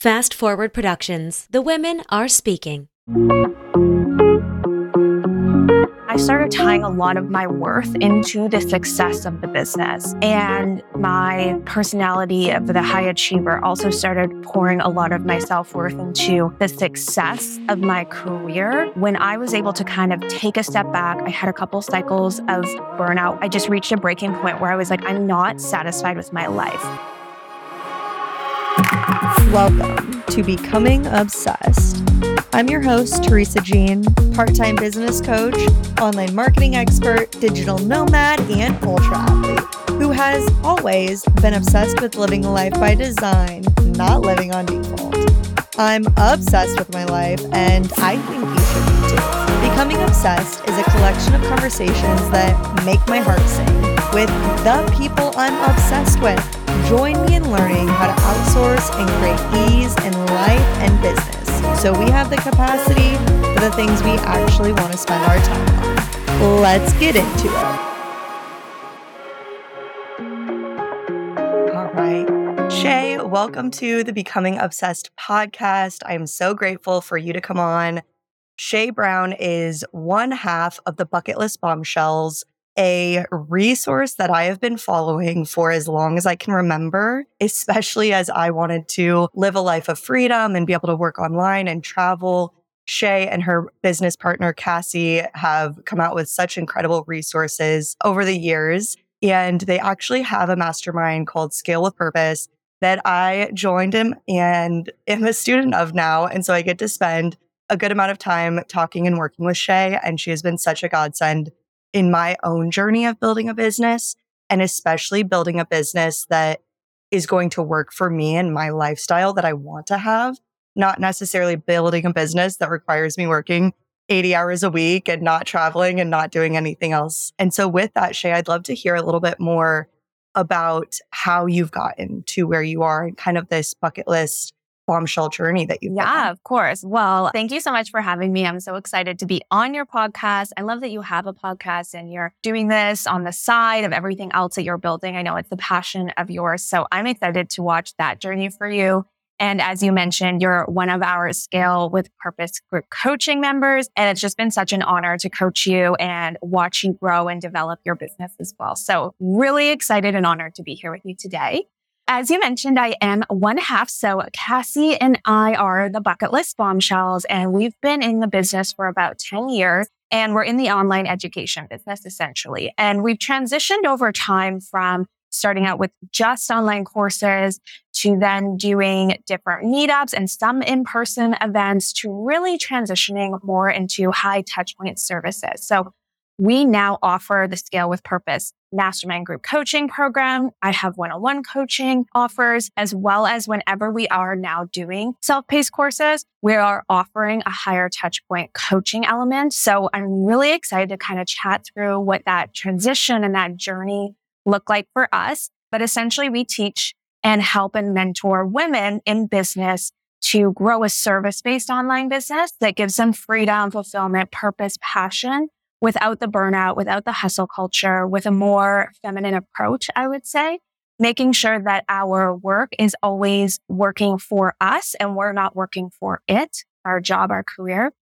Fast Forward Productions. The women are speaking. I started tying a lot of my worth into the success of the business. And my personality of the high achiever also started pouring a lot of my self worth into the success of my career. When I was able to kind of take a step back, I had a couple cycles of burnout. I just reached a breaking point where I was like, I'm not satisfied with my life. Welcome to Becoming Obsessed. I'm your host, Teresa Jean, part time business coach, online marketing expert, digital nomad, and ultra athlete who has always been obsessed with living a life by design, not living on default. I'm obsessed with my life, and I think you should be too. Becoming Obsessed is a collection of conversations that make my heart sing with the people I'm obsessed with. Join me in learning how to outsource and create ease in life and business so we have the capacity for the things we actually want to spend our time on. Let's get into it. All right. Shay, welcome to the Becoming Obsessed podcast. I am so grateful for you to come on. Shay Brown is one half of the Bucket List Bombshells a resource that I have been following for as long as I can remember, especially as I wanted to live a life of freedom and be able to work online and travel. Shay and her business partner, Cassie, have come out with such incredible resources over the years. And they actually have a mastermind called Scale with Purpose that I joined him and am a student of now. And so I get to spend a good amount of time talking and working with Shay. And she has been such a godsend in my own journey of building a business and especially building a business that is going to work for me and my lifestyle that I want to have, not necessarily building a business that requires me working 80 hours a week and not traveling and not doing anything else. And so with that, Shay, I'd love to hear a little bit more about how you've gotten to where you are and kind of this bucket list bombshell journey that you've Yeah, of course. Well, thank you so much for having me. I'm so excited to be on your podcast. I love that you have a podcast and you're doing this on the side of everything else that you're building. I know it's the passion of yours. So I'm excited to watch that journey for you. And as you mentioned, you're one of our Scale with Purpose group coaching members. And it's just been such an honor to coach you and watch you grow and develop your business as well. So really excited and honored to be here with you today as you mentioned, I am one half. So Cassie and I are the bucket list bombshells, and we've been in the business for about 10 years. And we're in the online education business essentially. And we've transitioned over time from starting out with just online courses to then doing different meetups and some in-person events to really transitioning more into high touch point services. So we now offer the Scale with Purpose mastermind group coaching program. I have one-on-one coaching offers, as well as whenever we are now doing self-paced courses, we are offering a higher touch point coaching element. So I'm really excited to kind of chat through what that transition and that journey look like for us. But essentially we teach and help and mentor women in business to grow a service based online business that gives them freedom, fulfillment, purpose, passion without the burnout, without the hustle culture, with a more feminine approach, I would say, making sure that our work is always working for us and we're not working for it, our job, our career.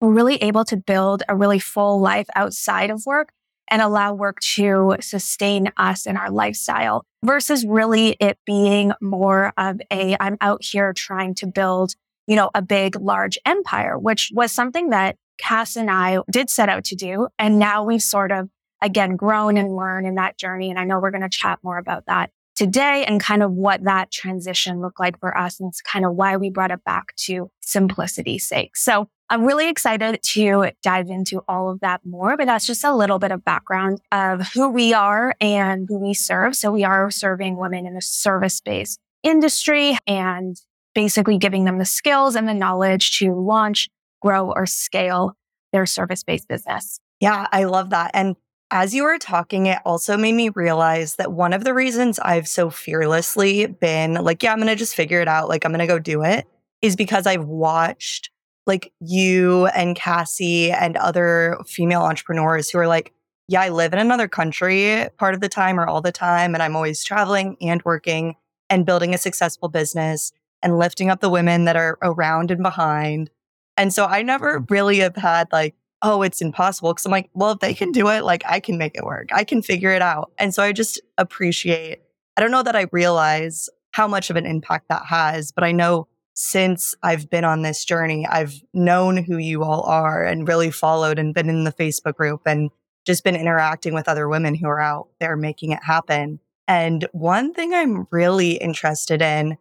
We're really able to build a really full life outside of work and allow work to sustain us in our lifestyle versus really it being more of a, I'm out here trying to build, you know, a big, large empire, which was something that Cass and I did set out to do. And now we've sort of, again, grown and learned in that journey. And I know we're going to chat more about that today and kind of what that transition looked like for us and kind of why we brought it back to simplicity's sake. So I'm really excited to dive into all of that more, but that's just a little bit of background of who we are and who we serve. So we are serving women in a service based industry and basically giving them the skills and the knowledge to launch grow or scale their service based business. Yeah, I love that. And as you were talking, it also made me realize that one of the reasons I've so fearlessly been like, yeah, I'm going to just figure it out, like, I'm going to go do it, is because I've watched like you and Cassie and other female entrepreneurs who are like, yeah, I live in another country part of the time or all the time. And I'm always traveling and working and building a successful business. and lifting up the women that are around and behind. And so I never really have had like, oh, it's impossible. Cause I'm like, well, if they can do it, like I can make it work. I can figure it out. And so I just appreciate, I don't know that I realize how much of an impact that has, but I know since I've been on this journey, I've known who you all are and really followed and been in the Facebook group and just been interacting with other women who are out there making it happen. And one thing I'm really interested in,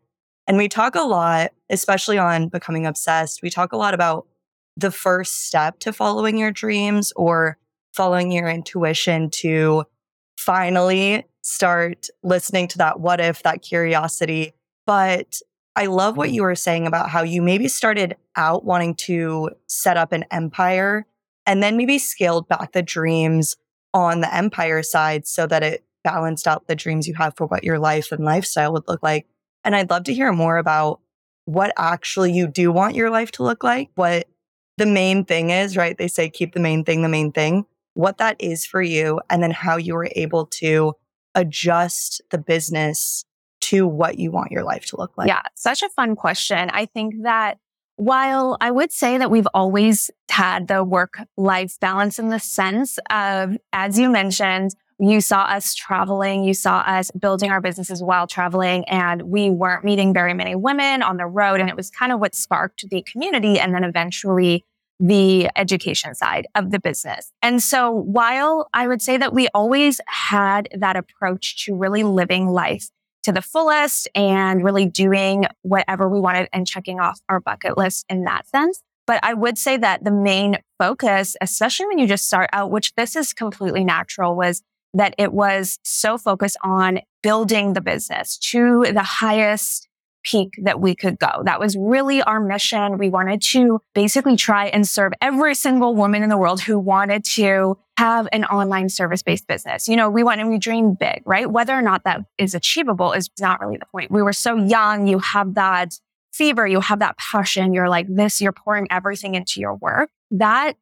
and we talk a lot, especially on becoming obsessed, we talk a lot about the first step to following your dreams or following your intuition to finally start listening to that what if, that curiosity. But I love what you were saying about how you maybe started out wanting to set up an empire and then maybe scaled back the dreams on the empire side so that it balanced out the dreams you have for what your life and lifestyle would look like. And I'd love to hear more about what actually you do want your life to look like, what the main thing is, right? They say keep the main thing the main thing, what that is for you, and then how you were able to adjust the business to what you want your life to look like. Yeah, such a fun question. I think that while I would say that we've always had the work life balance in the sense of, as you mentioned, you saw us traveling, you saw us building our businesses while traveling, and we weren't meeting very many women on the road. And it was kind of what sparked the community and then eventually the education side of the business. And so while I would say that we always had that approach to really living life to the fullest and really doing whatever we wanted and checking off our bucket list in that sense. But I would say that the main focus, especially when you just start out, which this is completely natural, was that it was so focused on building the business to the highest peak that we could go. That was really our mission. We wanted to basically try and serve every single woman in the world who wanted to have an online service based business. You know, we want and we dream big, right? Whether or not that is achievable is not really the point. We were so young. You have that fever. You have that passion. You're like this, you're pouring everything into your work. That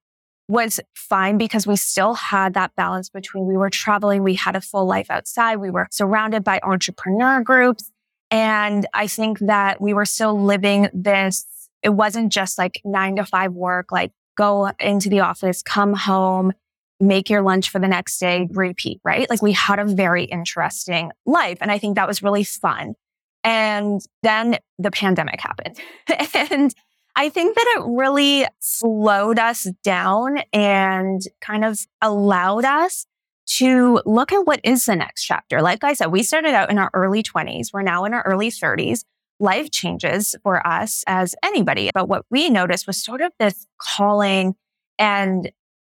was fine because we still had that balance between we were traveling, we had a full life outside, we were surrounded by entrepreneur groups. And I think that we were still living this. It wasn't just like nine to five work, like go into the office, come home, make your lunch for the next day, repeat, right? Like we had a very interesting life. And I think that was really fun. And then the pandemic happened and I think that it really slowed us down and kind of allowed us to look at what is the next chapter. Like I said, we started out in our early 20s. We're now in our early 30s. Life changes for us as anybody. But what we noticed was sort of this calling and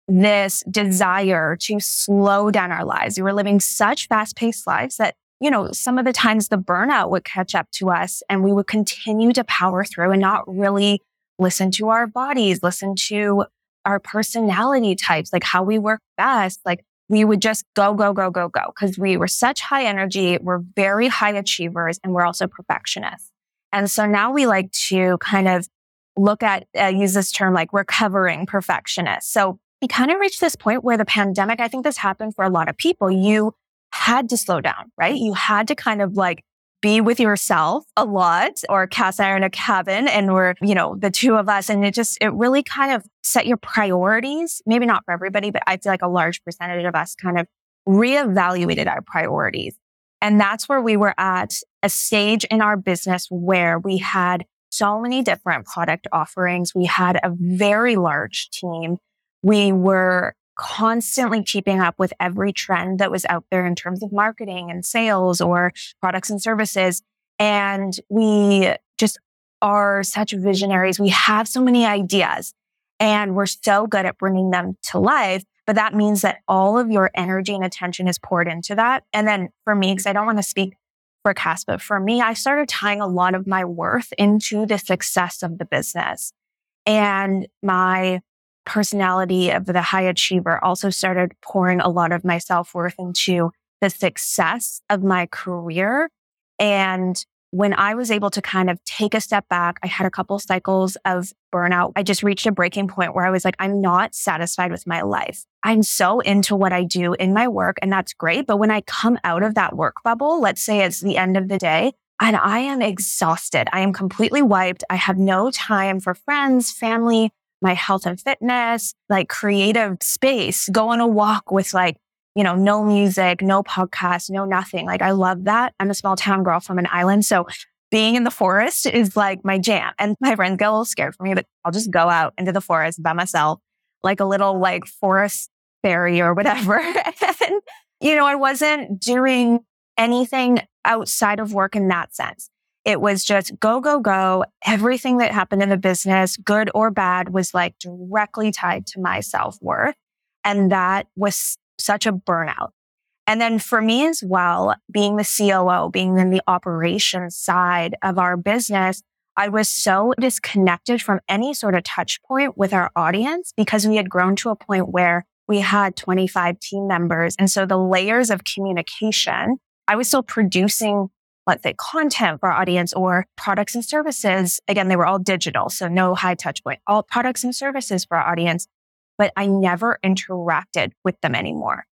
this desire to slow down our lives. We were living such fast paced lives that you know, some of the times the burnout would catch up to us and we would continue to power through and not really listen to our bodies, listen to our personality types, like how we work best. Like we would just go, go, go, go, go. Cause we were such high energy. We're very high achievers and we're also perfectionists. And so now we like to kind of look at, uh, use this term like recovering perfectionists. So we kind of reached this point where the pandemic, I think this happened for a lot of people. You had to slow down, right? You had to kind of like be with yourself a lot or Cass and I in a cabin and we're, you know, the two of us. And it just, it really kind of set your priorities. Maybe not for everybody, but I feel like a large percentage of us kind of reevaluated our priorities. And that's where we were at a stage in our business where we had so many different product offerings. We had a very large team. We were constantly keeping up with every trend that was out there in terms of marketing and sales or products and services. And we just are such visionaries. We have so many ideas and we're so good at bringing them to life. But that means that all of your energy and attention is poured into that. And then for me, because I don't want to speak for Cass, but for me, I started tying a lot of my worth into the success of the business and my personality of the high achiever also started pouring a lot of my self worth into the success of my career. And when I was able to kind of take a step back, I had a couple cycles of burnout. I just reached a breaking point where I was like, I'm not satisfied with my life. I'm so into what I do in my work and that's great. But when I come out of that work bubble, let's say it's the end of the day, and I am exhausted. I am completely wiped. I have no time for friends, family, my health and fitness, like creative space, go on a walk with like, you know, no music, no podcast, no nothing. Like I love that. I'm a small town girl from an island. So being in the forest is like my jam. And my friends get a little scared for me, but I'll just go out into the forest by myself, like a little like forest fairy or whatever. and, you know, I wasn't doing anything outside of work in that sense. It was just go, go, go. Everything that happened in the business, good or bad, was like directly tied to my self worth. And that was such a burnout. And then for me as well, being the COO, being in the operations side of our business, I was so disconnected from any sort of touch point with our audience because we had grown to a point where we had 25 team members. And so the layers of communication, I was still producing let's say content for our audience or products and services. Again, they were all digital. So no high touch point, all products and services for our audience, but I never interacted with them anymore.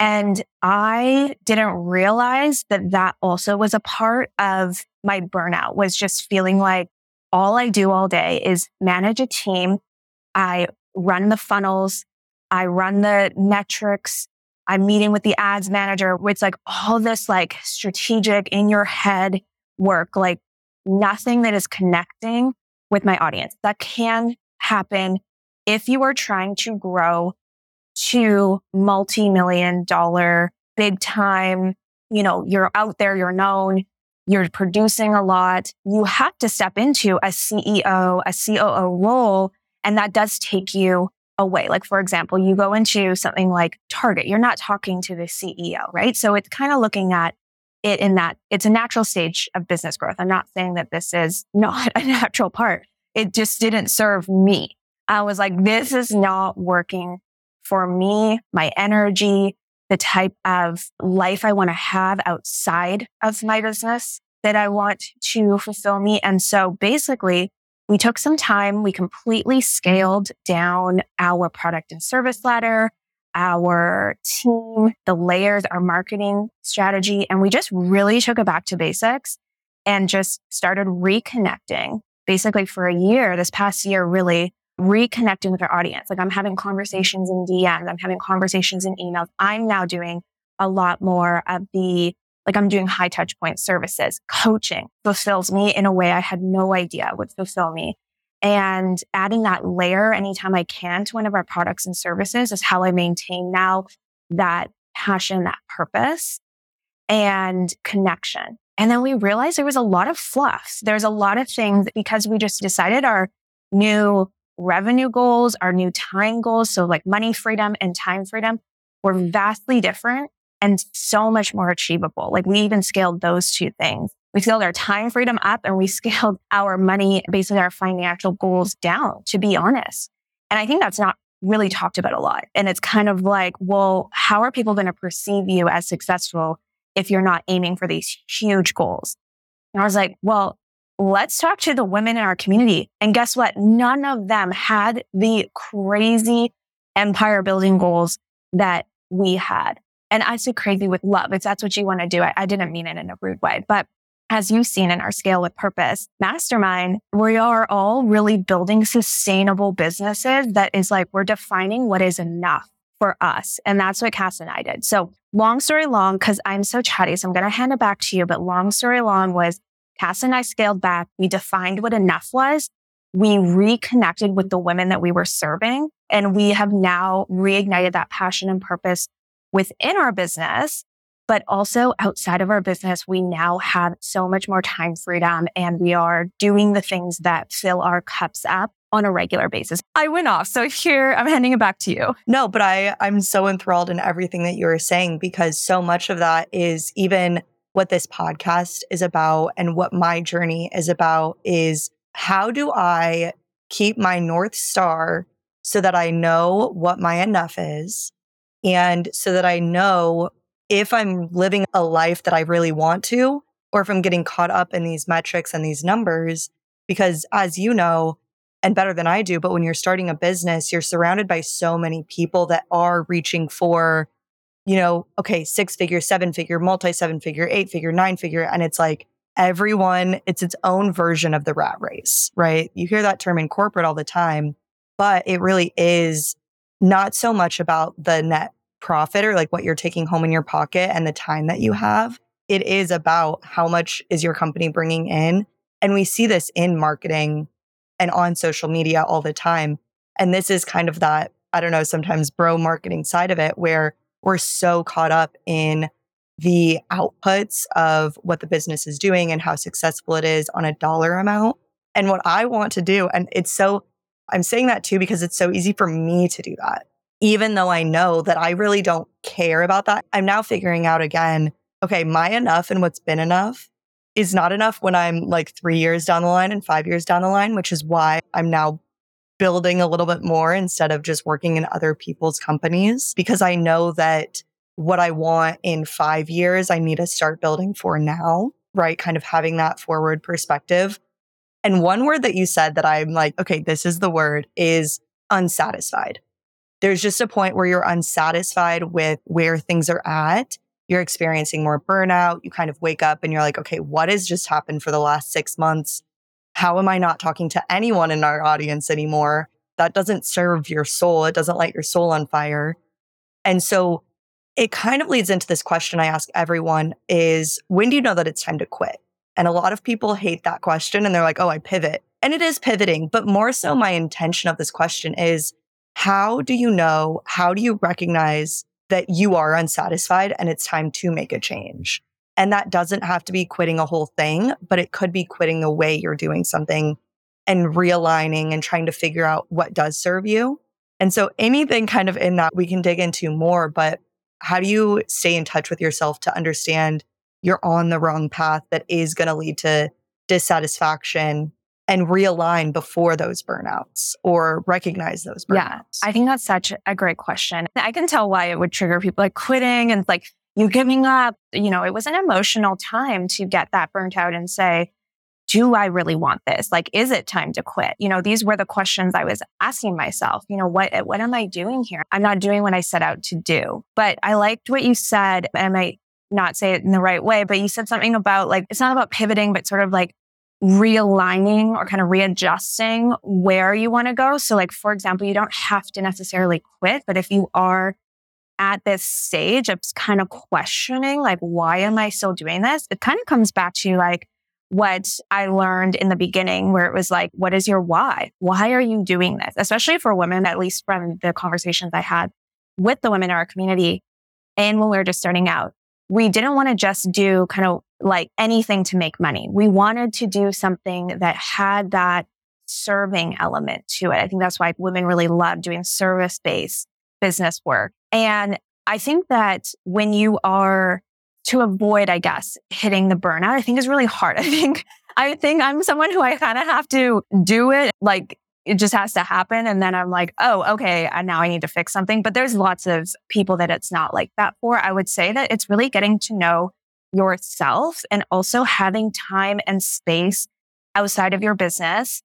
And I didn't realize that that also was a part of my burnout was just feeling like all I do all day is manage a team. I run the funnels. I run the metrics. I'm meeting with the ads manager. It's like all this like strategic in your head work, like nothing that is connecting with my audience. That can happen if you are trying to grow to multi-million dollar, big time, you know, you're out there, you're known, you're producing a lot. You have to step into a CEO, a COO role. And that does take you away. Like, for example, you go into something like Target, you're not talking to the CEO, right? So it's kind of looking at it in that it's a natural stage of business growth. I'm not saying that this is not a natural part. It just didn't serve me. I was like, this is not working for me, my energy, the type of life I want to have outside of my business that I want to fulfill me. And so basically we took some time. We completely scaled down our product and service ladder, our team, the layers, our marketing strategy. And we just really took it back to basics and just started reconnecting basically for a year, this past year, really reconnecting with our audience. Like I'm having conversations in DMs. I'm having conversations in emails. I'm now doing a lot more of the like I'm doing high touch point services. Coaching fulfills me in a way I had no idea would fulfill me. And adding that layer anytime I can to one of our products and services is how I maintain now that passion, that purpose and connection. And then we realized there was a lot of fluffs. There's a lot of things because we just decided our new revenue goals, our new time goals. So like money freedom and time freedom were vastly different and so much more achievable. Like we even scaled those two things. We scaled our time freedom up and we scaled our money, basically our financial goals down, to be honest. And I think that's not really talked about a lot. And it's kind of like, well, how are people going to perceive you as successful if you're not aiming for these huge goals? And I was like, well, let's talk to the women in our community. And guess what? None of them had the crazy empire building goals that we had. And I say crazy with love. If that's what you want to do, I, I didn't mean it in a rude way, but as you've seen in our scale with purpose mastermind, we are all really building sustainable businesses that is like, we're defining what is enough for us. And that's what Cass and I did. So long story long, cause I'm so chatty. So I'm going to hand it back to you. But long story long was Cass and I scaled back. We defined what enough was. We reconnected with the women that we were serving and we have now reignited that passion and purpose within our business, but also outside of our business, we now have so much more time freedom and we are doing the things that fill our cups up on a regular basis. I went off. So here I'm handing it back to you. No, but I, I'm so enthralled in everything that you were saying because so much of that is even what this podcast is about and what my journey is about is how do I keep my North Star so that I know what my enough is and so that I know if I'm living a life that I really want to, or if I'm getting caught up in these metrics and these numbers. Because as you know, and better than I do, but when you're starting a business, you're surrounded by so many people that are reaching for, you know, okay, six figure, seven figure, multi seven figure, eight figure, nine figure. And it's like everyone, it's its own version of the rat race, right? You hear that term in corporate all the time, but it really is not so much about the net profit or like what you're taking home in your pocket and the time that you have. It is about how much is your company bringing in. And we see this in marketing and on social media all the time. And this is kind of that, I don't know, sometimes bro marketing side of it where we're so caught up in the outputs of what the business is doing and how successful it is on a dollar amount. And what I want to do, and it's so, I'm saying that too because it's so easy for me to do that. Even though I know that I really don't care about that, I'm now figuring out again, okay, my enough and what's been enough is not enough when I'm like three years down the line and five years down the line, which is why I'm now building a little bit more instead of just working in other people's companies because I know that what I want in five years, I need to start building for now, right? Kind of having that forward perspective. And one word that you said that I'm like, okay, this is the word is unsatisfied. There's just a point where you're unsatisfied with where things are at. You're experiencing more burnout. You kind of wake up and you're like, okay, what has just happened for the last six months? How am I not talking to anyone in our audience anymore? That doesn't serve your soul. It doesn't light your soul on fire. And so it kind of leads into this question I ask everyone is when do you know that it's time to quit? And a lot of people hate that question and they're like, oh, I pivot. And it is pivoting, but more so my intention of this question is how do you know, how do you recognize that you are unsatisfied and it's time to make a change? And that doesn't have to be quitting a whole thing, but it could be quitting the way you're doing something and realigning and trying to figure out what does serve you. And so anything kind of in that we can dig into more, but how do you stay in touch with yourself to understand you're on the wrong path that is going to lead to dissatisfaction and realign before those burnouts or recognize those burnouts? Yeah, I think that's such a great question. I can tell why it would trigger people like quitting and like you giving up. You know, it was an emotional time to get that burnt out and say, do I really want this? Like, is it time to quit? You know, these were the questions I was asking myself. You know, what, what am I doing here? I'm not doing what I set out to do. But I liked what you said. And I not say it in the right way, but you said something about like, it's not about pivoting, but sort of like realigning or kind of readjusting where you want to go. So like, for example, you don't have to necessarily quit, but if you are at this stage of kind of questioning, like, why am I still doing this? It kind of comes back to like, what I learned in the beginning, where it was like, what is your why? Why are you doing this? Especially for women, at least from the conversations I had with the women in our community. And when we were just starting out, we didn't want to just do kind of like anything to make money. We wanted to do something that had that serving element to it. I think that's why women really love doing service based business work. And I think that when you are to avoid, I guess, hitting the burnout, I think is really hard. I think, I think I'm someone who I kind of have to do it. Like it just has to happen. And then I'm like, oh, okay. And now I need to fix something. But there's lots of people that it's not like that for. I would say that it's really getting to know yourself and also having time and space outside of your business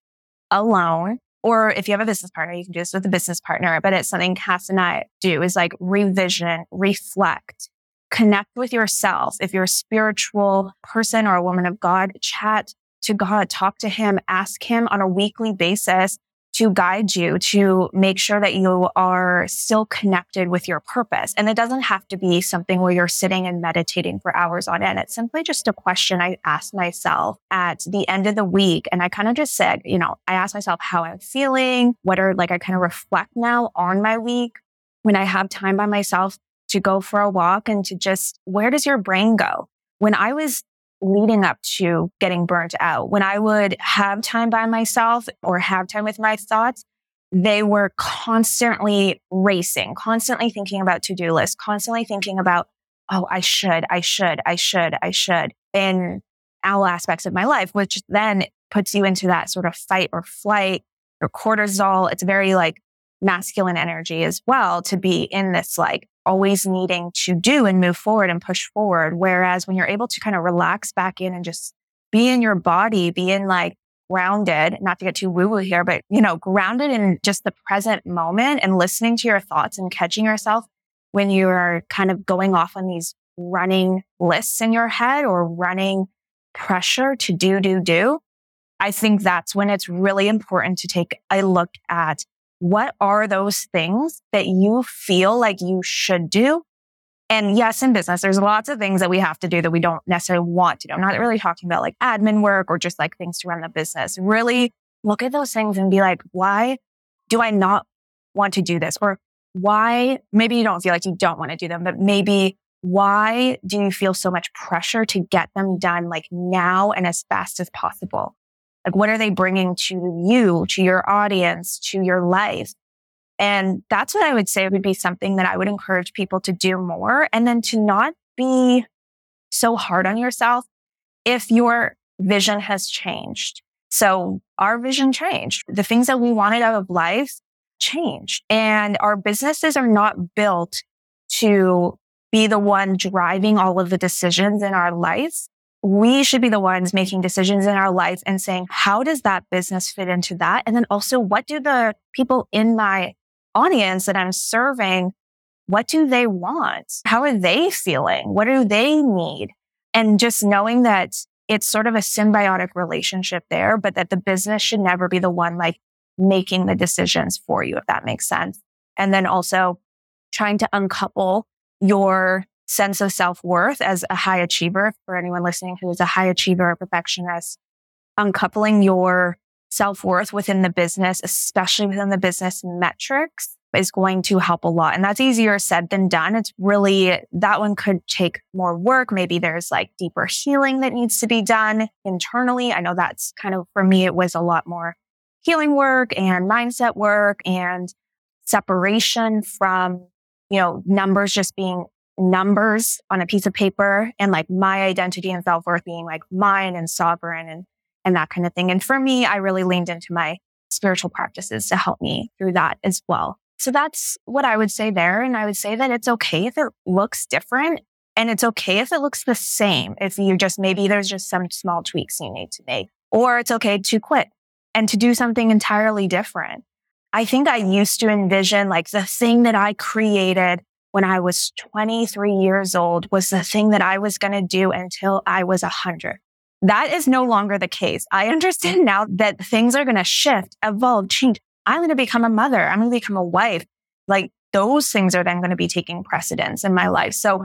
alone. Or if you have a business partner, you can do this with a business partner, but it's something Cass and I do is like revision, reflect, connect with yourself. If you're a spiritual person or a woman of God, chat to God, talk to him, ask him on a weekly basis to guide you to make sure that you are still connected with your purpose. And it doesn't have to be something where you're sitting and meditating for hours on end. It's simply just a question I asked myself at the end of the week. And I kind of just said, you know, I asked myself how I'm feeling, what are like, I kind of reflect now on my week when I have time by myself to go for a walk and to just, where does your brain go? When I was leading up to getting burnt out, when I would have time by myself or have time with my thoughts, they were constantly racing, constantly thinking about to do lists, constantly thinking about, oh, I should, I should, I should, I should in all aspects of my life, which then puts you into that sort of fight or flight or cortisol. It's very like masculine energy as well to be in this like always needing to do and move forward and push forward. Whereas when you're able to kind of relax back in and just be in your body, be in like grounded, not to get too woo woo here, but you know, grounded in just the present moment and listening to your thoughts and catching yourself when you're kind of going off on these running lists in your head or running pressure to do, do, do, I think that's when it's really important to take a look at what are those things that you feel like you should do? And yes, in business, there's lots of things that we have to do that we don't necessarily want to do. I'm not really talking about like admin work or just like things to run the business. Really look at those things and be like, why do I not want to do this? Or why, maybe you don't feel like you don't want to do them, but maybe why do you feel so much pressure to get them done like now and as fast as possible? Like, what are they bringing to you, to your audience, to your life? And that's what I would say would be something that I would encourage people to do more. And then to not be so hard on yourself if your vision has changed. So our vision changed. The things that we wanted out of life changed and our businesses are not built to be the one driving all of the decisions in our life. We should be the ones making decisions in our life and saying, how does that business fit into that? And then also, what do the people in my audience that I'm serving, what do they want? How are they feeling? What do they need? And just knowing that it's sort of a symbiotic relationship there, but that the business should never be the one like making the decisions for you, if that makes sense. And then also trying to uncouple your sense of self worth as a high achiever for anyone listening who is a high achiever or perfectionist, uncoupling your self worth within the business, especially within the business metrics is going to help a lot. And that's easier said than done. It's really, that one could take more work. Maybe there's like deeper healing that needs to be done internally. I know that's kind of, for me, it was a lot more healing work and mindset work and separation from you know, numbers just being numbers on a piece of paper and like my identity and self worth being like mine and sovereign and, and that kind of thing. And for me, I really leaned into my spiritual practices to help me through that as well. So that's what I would say there. And I would say that it's okay if it looks different and it's okay if it looks the same. If you just, maybe there's just some small tweaks you need to make or it's okay to quit and to do something entirely different. I think I used to envision like the thing that I created when I was 23 years old was the thing that I was going to do until I was 100. That is no longer the case. I understand now that things are going to shift, evolve, change. I'm going to become a mother. I'm going to become a wife. Like those things are then going to be taking precedence in my life. So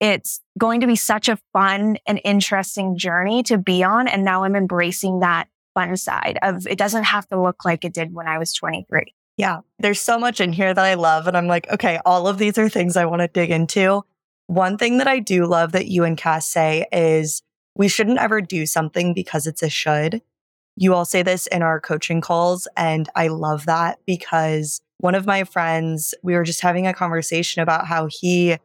it's going to be such a fun and interesting journey to be on. And now I'm embracing that fun side of it doesn't have to look like it did when I was 23. Yeah, there's so much in here that I love. And I'm like, okay, all of these are things I want to dig into. One thing that I do love that you and Cass say is we shouldn't ever do something because it's a should. You all say this in our coaching calls. And I love that because one of my friends, we were just having a conversation about how he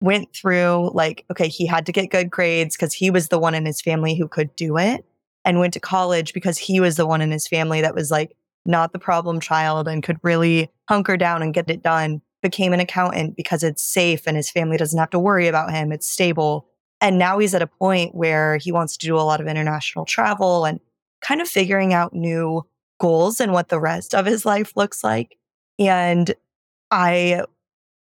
went through like, okay, he had to get good grades because he was the one in his family who could do it and went to college because he was the one in his family that was like not the problem child and could really hunker down and get it done. Became an accountant because it's safe and his family doesn't have to worry about him. It's stable. And now he's at a point where he wants to do a lot of international travel and kind of figuring out new goals and what the rest of his life looks like. And I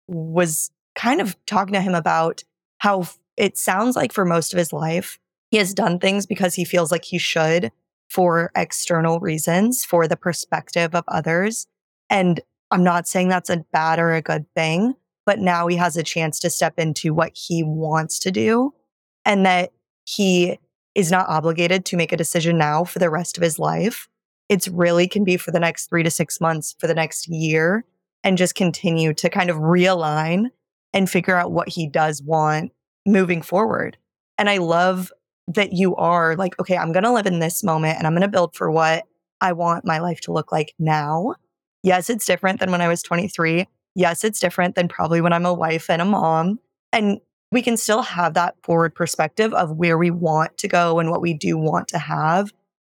was kind of talking to him about how it sounds like for most of his life, he has done things because he feels like he should for external reasons, for the perspective of others. And I'm not saying that's a bad or a good thing, but now he has a chance to step into what he wants to do and that he is not obligated to make a decision now for the rest of his life. It's really can be for the next three to six months, for the next year, and just continue to kind of realign and figure out what he does want moving forward. And I love that you are like, okay, I'm going to live in this moment and I'm going to build for what I want my life to look like now. Yes, it's different than when I was 23. Yes, it's different than probably when I'm a wife and a mom. And we can still have that forward perspective of where we want to go and what we do want to have,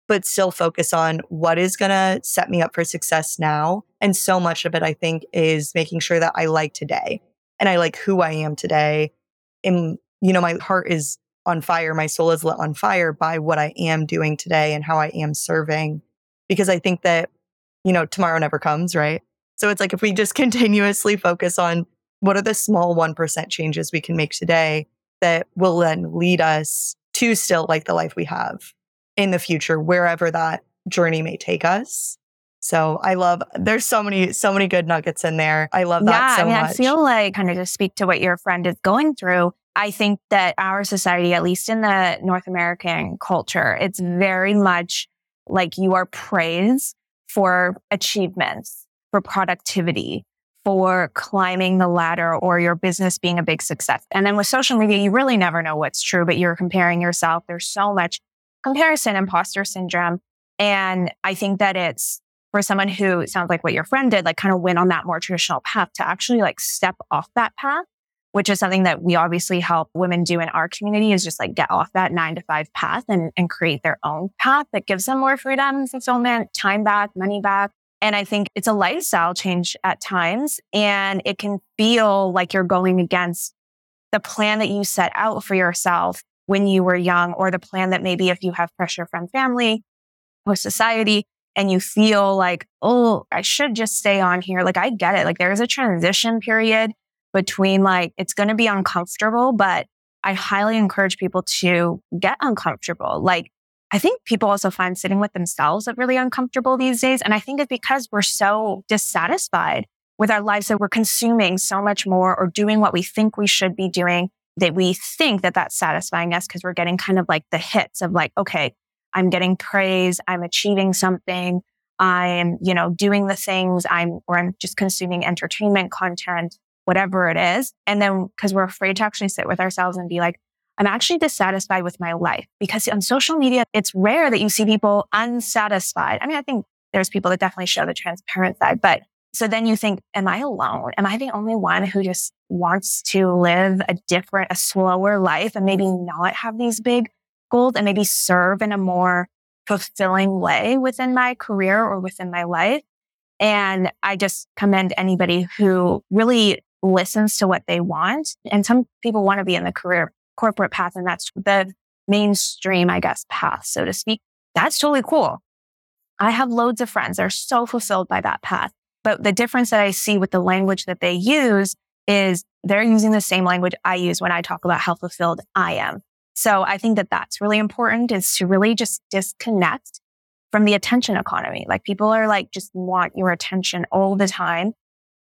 but still focus on what is going to set me up for success now. And so much of it, I think, is making sure that I like today and I like who I am today. And, you know, my heart is on fire. My soul is lit on fire by what I am doing today and how I am serving. Because I think that, you know, tomorrow never comes, right? So it's like if we just continuously focus on what are the small 1% changes we can make today that will then lead us to still like the life we have in the future, wherever that journey may take us. So I love there's so many so many good nuggets in there. I love that yeah, so I mean, much. I feel like kind of to speak to what your friend is going through. I think that our society, at least in the North American culture, it's very much like you are praised for achievements, for productivity, for climbing the ladder or your business being a big success. And then with social media, you really never know what's true, but you're comparing yourself. There's so much comparison, imposter syndrome. And I think that it's for someone who sounds like what your friend did, like kind of went on that more traditional path to actually like step off that path, which is something that we obviously help women do in our community is just like get off that nine to five path and, and create their own path that gives them more freedom, fulfillment, time back, money back. And I think it's a lifestyle change at times and it can feel like you're going against the plan that you set out for yourself when you were young or the plan that maybe if you have pressure from family or society, and you feel like, oh, I should just stay on here. Like, I get it. Like, there is a transition period between like, it's going to be uncomfortable, but I highly encourage people to get uncomfortable. Like, I think people also find sitting with themselves really uncomfortable these days. And I think it's because we're so dissatisfied with our lives that we're consuming so much more or doing what we think we should be doing that we think that that's satisfying us because we're getting kind of like the hits of like, okay, I'm getting praise. I'm achieving something. I'm, you know, doing the things I'm, or I'm just consuming entertainment content, whatever it is. And then because we're afraid to actually sit with ourselves and be like, I'm actually dissatisfied with my life because on social media, it's rare that you see people unsatisfied. I mean, I think there's people that definitely show the transparent side, but so then you think, am I alone? Am I the only one who just wants to live a different, a slower life and maybe not have these big goals and maybe serve in a more fulfilling way within my career or within my life. And I just commend anybody who really listens to what they want. And some people want to be in the career corporate path, and that's the mainstream, I guess, path, so to speak. That's totally cool. I have loads of friends that are so fulfilled by that path. But the difference that I see with the language that they use is they're using the same language I use when I talk about how fulfilled I am. So I think that that's really important is to really just disconnect from the attention economy. Like people are like, just want your attention all the time.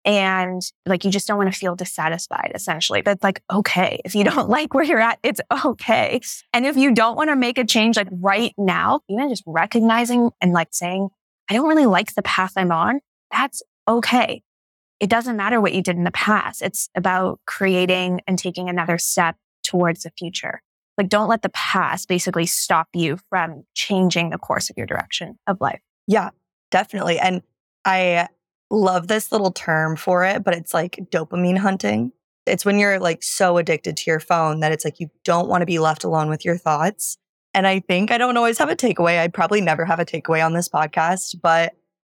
And like, you just don't want to feel dissatisfied essentially. But like, okay, if you don't like where you're at, it's okay. And if you don't want to make a change like right now, even just recognizing and like saying, I don't really like the path I'm on, that's okay. It doesn't matter what you did in the past. It's about creating and taking another step towards the future. Like, don't let the past basically stop you from changing the course of your direction of life. Yeah, definitely. And I love this little term for it, but it's like dopamine hunting. It's when you're like so addicted to your phone that it's like you don't want to be left alone with your thoughts. And I think I don't always have a takeaway. I probably never have a takeaway on this podcast, but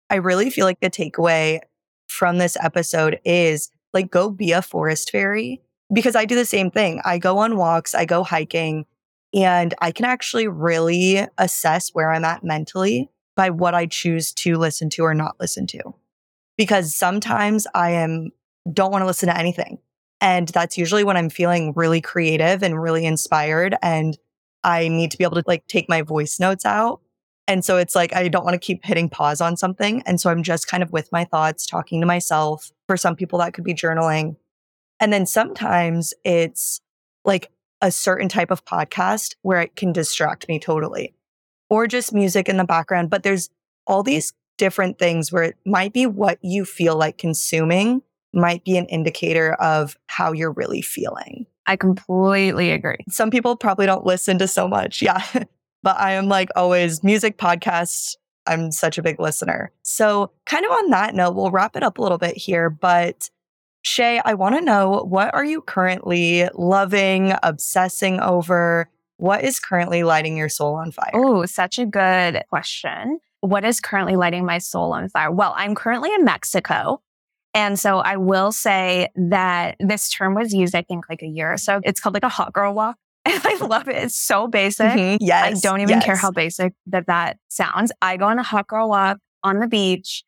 I really feel like the takeaway from this episode is like go be a forest fairy because I do the same thing. I go on walks, I go hiking, and I can actually really assess where I'm at mentally by what I choose to listen to or not listen to. Because sometimes I am don't want to listen to anything. And that's usually when I'm feeling really creative and really inspired and I need to be able to like take my voice notes out. And so it's like I don't want to keep hitting pause on something. And so I'm just kind of with my thoughts, talking to myself. For some people that could be journaling and then sometimes it's like a certain type of podcast where it can distract me totally or just music in the background. But there's all these different things where it might be what you feel like consuming might be an indicator of how you're really feeling. I completely agree. Some people probably don't listen to so much. Yeah. but I am like always music podcasts. I'm such a big listener. So, kind of on that note, we'll wrap it up a little bit here. But Shay, I want to know what are you currently loving, obsessing over? What is currently lighting your soul on fire? Oh, such a good question. What is currently lighting my soul on fire? Well, I'm currently in Mexico. And so I will say that this term was used, I think, like a year or so. It's called like a hot girl walk. And I love it. It's so basic. Mm-hmm. Yes. I don't even yes. care how basic that that sounds. I go on a hot girl walk on the beach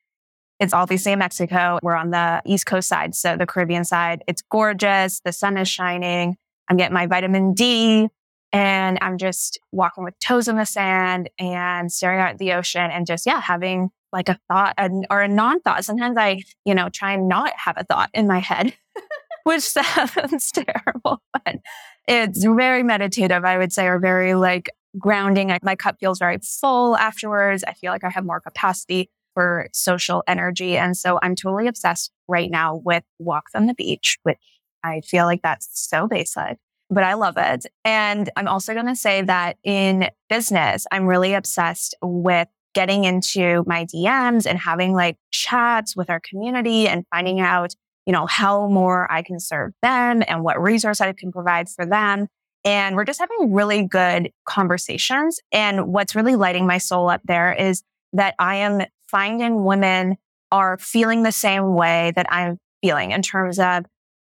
it's obviously in Mexico. We're on the East Coast side, so the Caribbean side. It's gorgeous. The sun is shining. I'm getting my vitamin D. and I'm just walking with toes in the sand and staring out at the ocean and just, yeah, having like a thought or a non thought. Sometimes I, you know, try and not have a thought in my head, which sounds terrible, but it's very meditative, I would say, or very like grounding. My cup feels very full afterwards. I feel like I have more capacity for social energy. And so I'm totally obsessed right now with walks on the beach, which I feel like that's so basic, but I love it. And I'm also going to say that in business, I'm really obsessed with getting into my DMs and having like chats with our community and finding out, you know, how more I can serve them and what resource I can provide for them. And we're just having really good conversations. And what's really lighting my soul up there is that I am finding women are feeling the same way that I'm feeling in terms of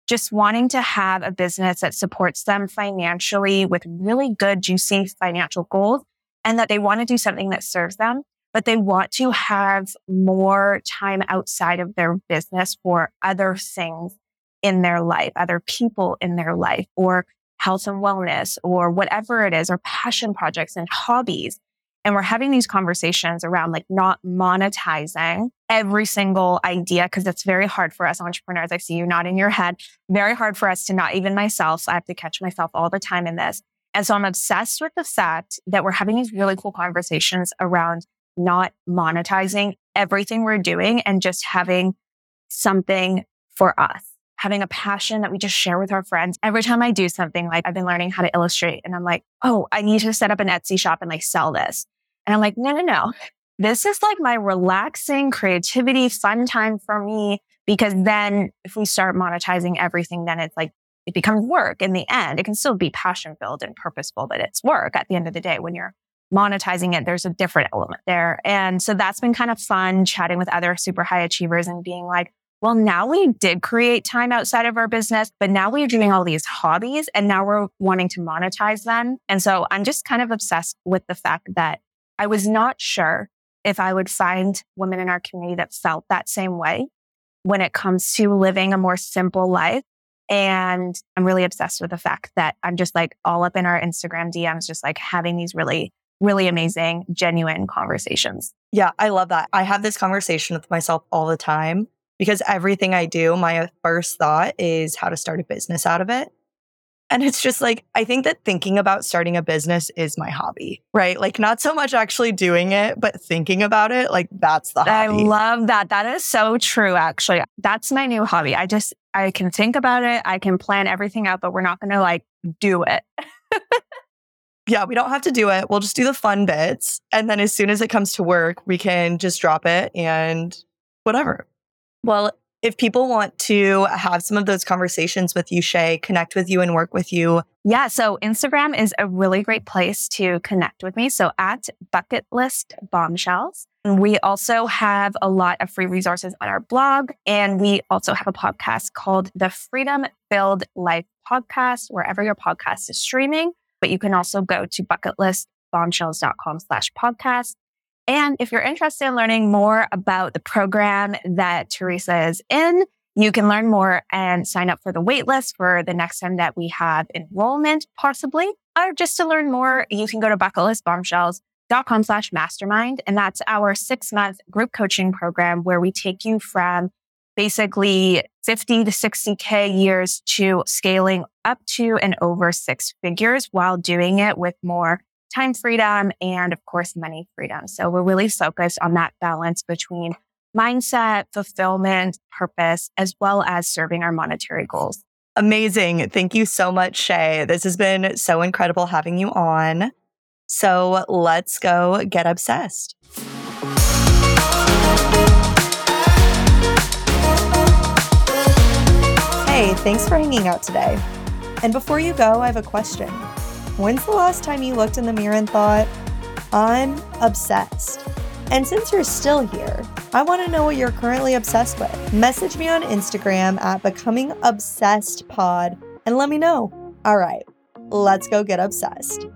just wanting to have a business that supports them financially with really good, juicy financial goals and that they want to do something that serves them, but they want to have more time outside of their business for other things in their life, other people in their life or health and wellness or whatever it is, or passion projects and hobbies. And we're having these conversations around like not monetizing every single idea because it's very hard for us entrepreneurs. I see you nodding your head. Very hard for us to not even myself. So I have to catch myself all the time in this. And so I'm obsessed with the fact that we're having these really cool conversations around not monetizing everything we're doing and just having something for us, having a passion that we just share with our friends. Every time I do something, like I've been learning how to illustrate and I'm like, oh, I need to set up an Etsy shop and like sell this. And I'm like, no, no, no. This is like my relaxing creativity, fun time for me. Because then if we start monetizing everything, then it's like, it becomes work in the end. It can still be passion filled and purposeful, but it's work at the end of the day. When you're monetizing it, there's a different element there. And so that's been kind of fun chatting with other super high achievers and being like, well, now we did create time outside of our business, but now we're doing all these hobbies and now we're wanting to monetize them. And so I'm just kind of obsessed with the fact that I was not sure if I would find women in our community that felt that same way when it comes to living a more simple life. And I'm really obsessed with the fact that I'm just like all up in our Instagram DMs, just like having these really, really amazing, genuine conversations. Yeah, I love that. I have this conversation with myself all the time because everything I do, my uh, first thought is how to start a business out of it. And it's just like, I think that thinking about starting a business is my hobby, right? Like, not so much actually doing it, but thinking about it, like, that's the hobby. I love that. That is so true, actually. That's my new hobby. I just, I can think about it, I can plan everything out, but we're not going to like do it. yeah, we don't have to do it. We'll just do the fun bits. And then as soon as it comes to work, we can just drop it and whatever. Well, if people want to have some of those conversations with you, Shay, connect with you and work with you. Yeah. So Instagram is a really great place to connect with me. So at bucket list bombshells. We also have a lot of free resources on our blog. And we also have a podcast called the Freedom Filled Life Podcast, wherever your podcast is streaming. But you can also go to bucketlistbombshells.com slash podcast and if you're interested in learning more about the program that Teresa is in, you can learn more and sign up for the waitlist for the next time that we have enrollment, possibly. Or just to learn more, you can go to bucketlistbombshells.com slash mastermind. And that's our six month group coaching program where we take you from basically 50 to 60K years to scaling up to and over six figures while doing it with more time freedom and of course money freedom. So we're really focused on that balance between mindset, fulfillment, purpose, as well as serving our monetary goals. Amazing. Thank you so much, Shay. This has been so incredible having you on. So let's go get obsessed. Hey, thanks for hanging out today. And before you go, I have a question. When's the last time you looked in the mirror and thought, I'm obsessed? And since you're still here, I want to know what you're currently obsessed with. Message me on Instagram at Becoming Obsessed Pod and let me know. All right, let's go get obsessed.